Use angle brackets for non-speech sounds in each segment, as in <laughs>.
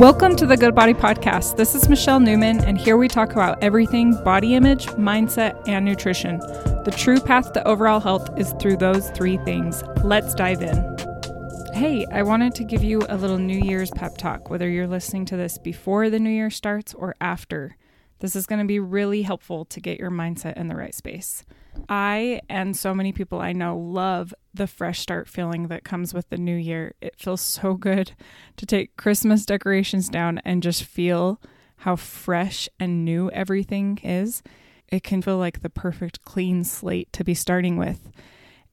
Welcome to the Good Body Podcast. This is Michelle Newman, and here we talk about everything body image, mindset, and nutrition. The true path to overall health is through those three things. Let's dive in. Hey, I wanted to give you a little New Year's pep talk, whether you're listening to this before the new year starts or after. This is going to be really helpful to get your mindset in the right space. I and so many people I know love the fresh start feeling that comes with the new year. It feels so good to take Christmas decorations down and just feel how fresh and new everything is. It can feel like the perfect clean slate to be starting with.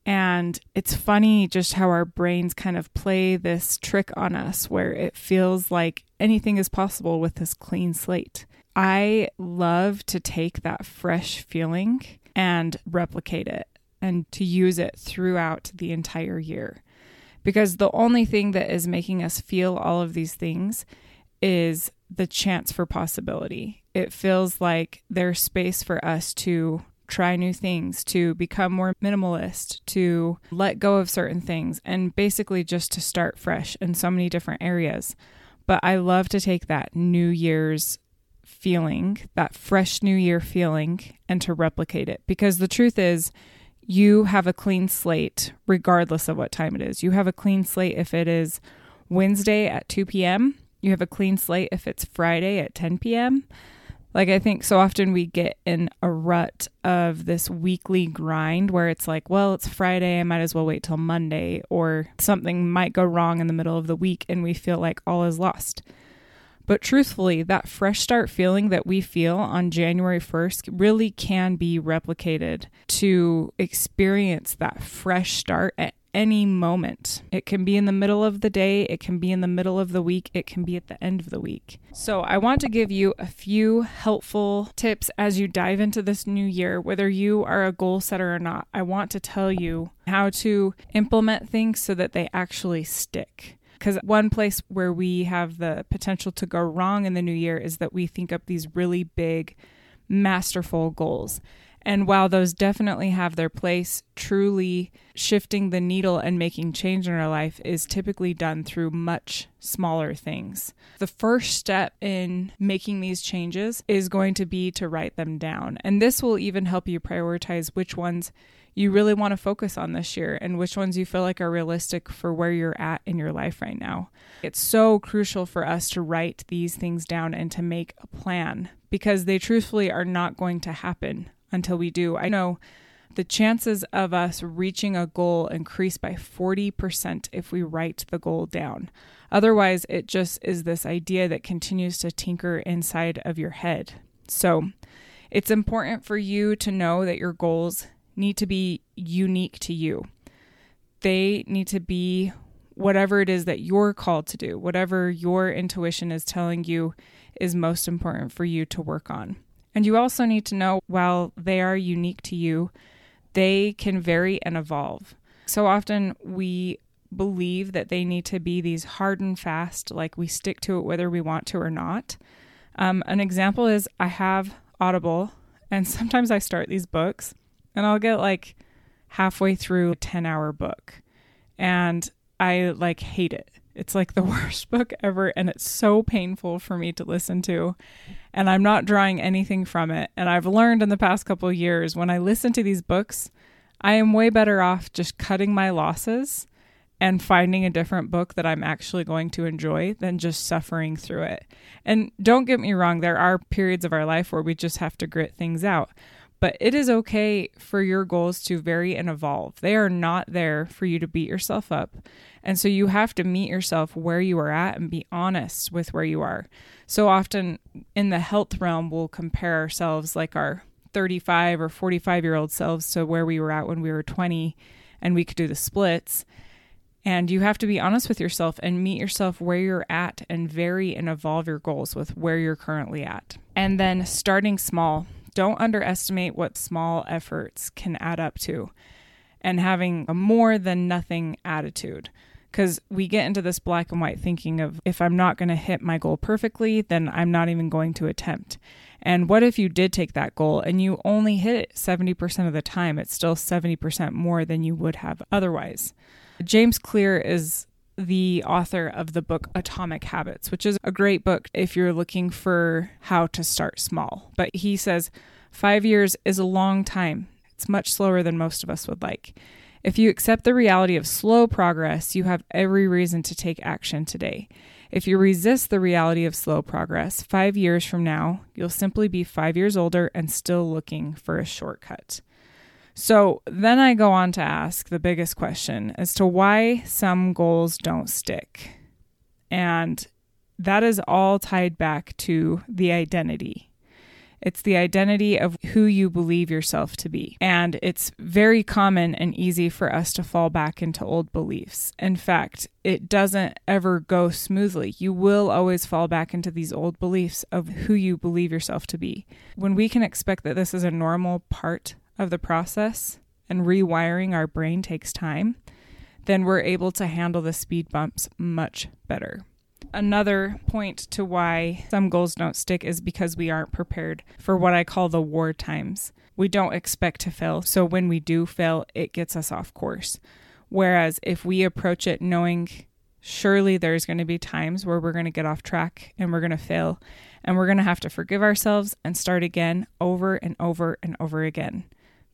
And it's funny just how our brains kind of play this trick on us where it feels like anything is possible with this clean slate. I love to take that fresh feeling and replicate it and to use it throughout the entire year. Because the only thing that is making us feel all of these things is the chance for possibility. It feels like there's space for us to try new things, to become more minimalist, to let go of certain things, and basically just to start fresh in so many different areas. But I love to take that New Year's feeling, that fresh new year feeling, and to replicate it. Because the truth is, you have a clean slate regardless of what time it is. You have a clean slate if it is Wednesday at 2 p.m., you have a clean slate if it's Friday at 10 p.m. Like, I think so often we get in a rut of this weekly grind where it's like, well, it's Friday, I might as well wait till Monday, or something might go wrong in the middle of the week and we feel like all is lost. But truthfully, that fresh start feeling that we feel on January 1st really can be replicated to experience that fresh start at any moment. It can be in the middle of the day, it can be in the middle of the week, it can be at the end of the week. So, I want to give you a few helpful tips as you dive into this new year, whether you are a goal setter or not. I want to tell you how to implement things so that they actually stick. Because one place where we have the potential to go wrong in the new year is that we think up these really big, masterful goals. And while those definitely have their place, truly shifting the needle and making change in our life is typically done through much smaller things. The first step in making these changes is going to be to write them down. And this will even help you prioritize which ones you really want to focus on this year and which ones you feel like are realistic for where you're at in your life right now. It's so crucial for us to write these things down and to make a plan because they truthfully are not going to happen until we do. I know the chances of us reaching a goal increase by 40% if we write the goal down. Otherwise, it just is this idea that continues to tinker inside of your head. So, it's important for you to know that your goals need to be unique to you. They need to be whatever it is that you're called to do, whatever your intuition is telling you is most important for you to work on. And you also need to know while they are unique to you, they can vary and evolve. So often we believe that they need to be these hard and fast, like we stick to it whether we want to or not. Um, an example is I have Audible, and <laughs> sometimes I start these books and I'll get like halfway through a 10 hour book and I like hate it. It's like the <laughs> worst book ever and it's so painful for me to listen to. And I'm not drawing anything from it. And I've learned in the past couple years when I listen to these books, I am way better off just cutting my losses and finding a different book that I'm actually going to enjoy than just suffering through it. And don't get me wrong, there are periods of our life where we just have to grit things out. But it is okay for your goals to vary and evolve. They are not there for you to beat yourself up. And so you have to meet yourself where you are at and be honest with where you are. So often in the health realm, we'll compare ourselves like our 35 or 45 year old selves to where we were at when we were 20 and we could do the splits. And you have to be honest with yourself and meet yourself where you're at and vary and evolve your goals with where you're currently at. And then starting small don't underestimate what small efforts can add up to and having a more than nothing attitude. Because we get into this black and white thinking of if I'm not going to hit my goal perfectly, then I'm not even going to attempt. And what if you did take that goal and you only hit it 70% of the time? It's still 70% more than you would have otherwise. James Clear is the author of the book Atomic Habits, which is a great book if you're looking for how to start small. But he says five years is a long time, it's much slower than most of us would like. If you accept the reality of slow progress, you have every reason to take action today. If you resist the reality of slow progress, five years from now, you'll simply be five years older and still looking for a shortcut. So then I go on to ask the biggest question as to why some goals don't stick. And that is all tied back to the identity. It's the identity of who you believe yourself to be. And it's very common and easy for us to fall back into old beliefs. In fact, it doesn't ever go smoothly. You will always fall back into these old beliefs of who you believe yourself to be. When we can expect that this is a normal part of the process and rewiring our brain takes time, then we're able to handle the speed bumps much better. Another point to why some goals don't stick is because we aren't prepared for what I call the war times. We don't expect to fail, so when we do fail, it gets us off course. Whereas if we approach it knowing surely there's going to be times where we're going to get off track and we're going to fail and we're going to have to forgive ourselves and start again over and over and over again.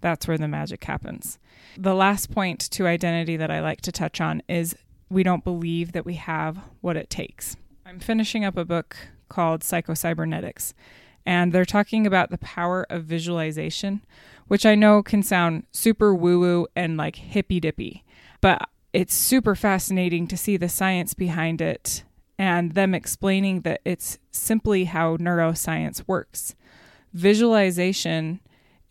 That's where the magic happens. The last point to identity that I like to touch on is we don't believe that we have what it takes. I'm finishing up a book called Psychocybernetics, and they're talking about the power of visualization, which I know can sound super woo woo and like hippy dippy, but it's super fascinating to see the science behind it and them explaining that it's simply how neuroscience works. Visualization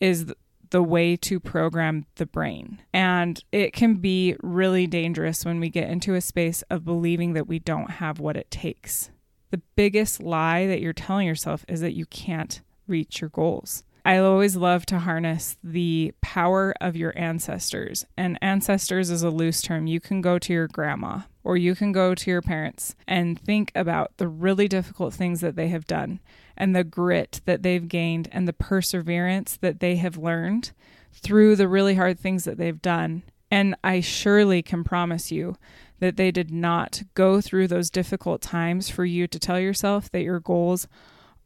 is the way to program the brain. And it can be really dangerous when we get into a space of believing that we don't have what it takes. The biggest lie that you're telling yourself is that you can't reach your goals. I always love to harness the power of your ancestors. And ancestors is a loose term. You can go to your grandma or you can go to your parents and think about the really difficult things that they have done and the grit that they've gained and the perseverance that they have learned through the really hard things that they've done. And I surely can promise you that they did not go through those difficult times for you to tell yourself that your goals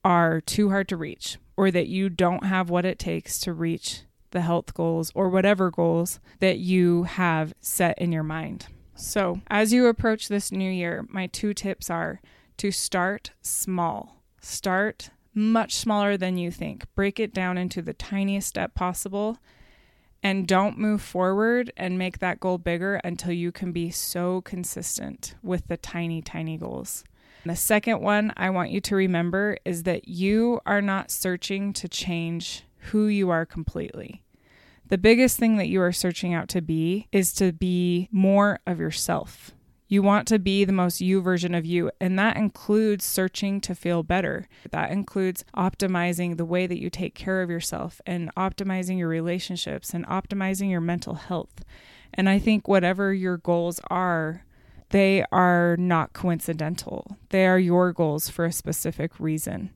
are too hard to reach or that you don't have what it takes to reach the health goals or whatever goals that you have set in your mind. So, as you approach this new year, my two tips are to start small. Start much smaller than you think. Break it down into the tiniest step possible and don't move forward and make that goal bigger until you can be so consistent with the tiny, tiny goals. The second one I want you to remember is that you are not searching to change who you are completely. The biggest thing that you are searching out to be is to be more of yourself. You want to be the most you version of you, and that includes searching to feel better. That includes optimizing the way that you take care of yourself and optimizing your relationships and optimizing your mental health. And I think whatever your goals are, they are not coincidental. They are your goals for a specific reason.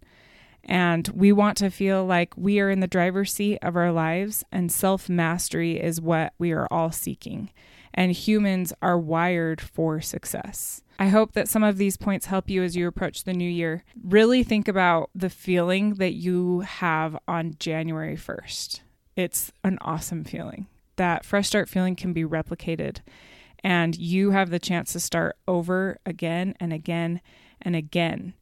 And we want to feel like we are in the driver's seat of our lives, and self mastery is what we are all seeking. And humans are wired for success. I hope that some of these points help you as you approach the new year. Really think about the feeling that you have on January 1st. It's an awesome feeling. That fresh start feeling can be replicated and you have the chance to start over again and again and again.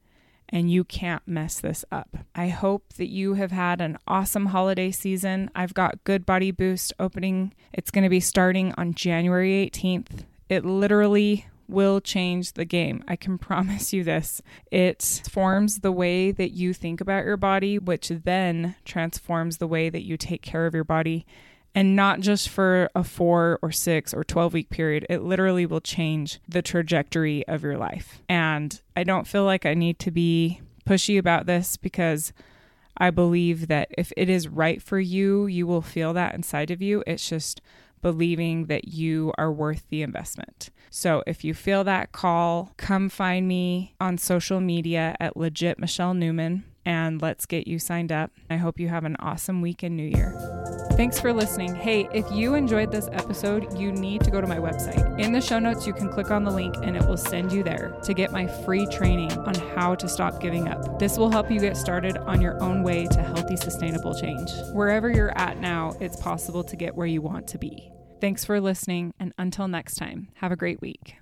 And you can't mess this up. I hope that you have had an awesome holiday season. I've got Good Body Boost opening. It's going to be starting on January 18th. It literally will change the game. I can <laughs> promise you this. It forms the way that you think about your body, which then transforms the way that you take care of your body and not just for a four or six or 12 week period. It literally will change the trajectory of your life. And I don't feel like I need to be pushy about this because I believe that if it is right for you, you will feel that inside of you. It's just believing that you are worth the investment. So if you feel that call, come find me on social media at legit Michelle Newman and let's get you signed up. I hope you have an awesome week and new year. Thanks for listening. Hey, if you enjoyed this episode, you need to go to my website. In the show notes, you can click on the link and it will send you there to get my free training on how to stop giving up. This will help you get started on your own way to healthy, sustainable change. Wherever you're at now, it's possible to get where you want to be. Thanks for listening, and until next time, have a great week.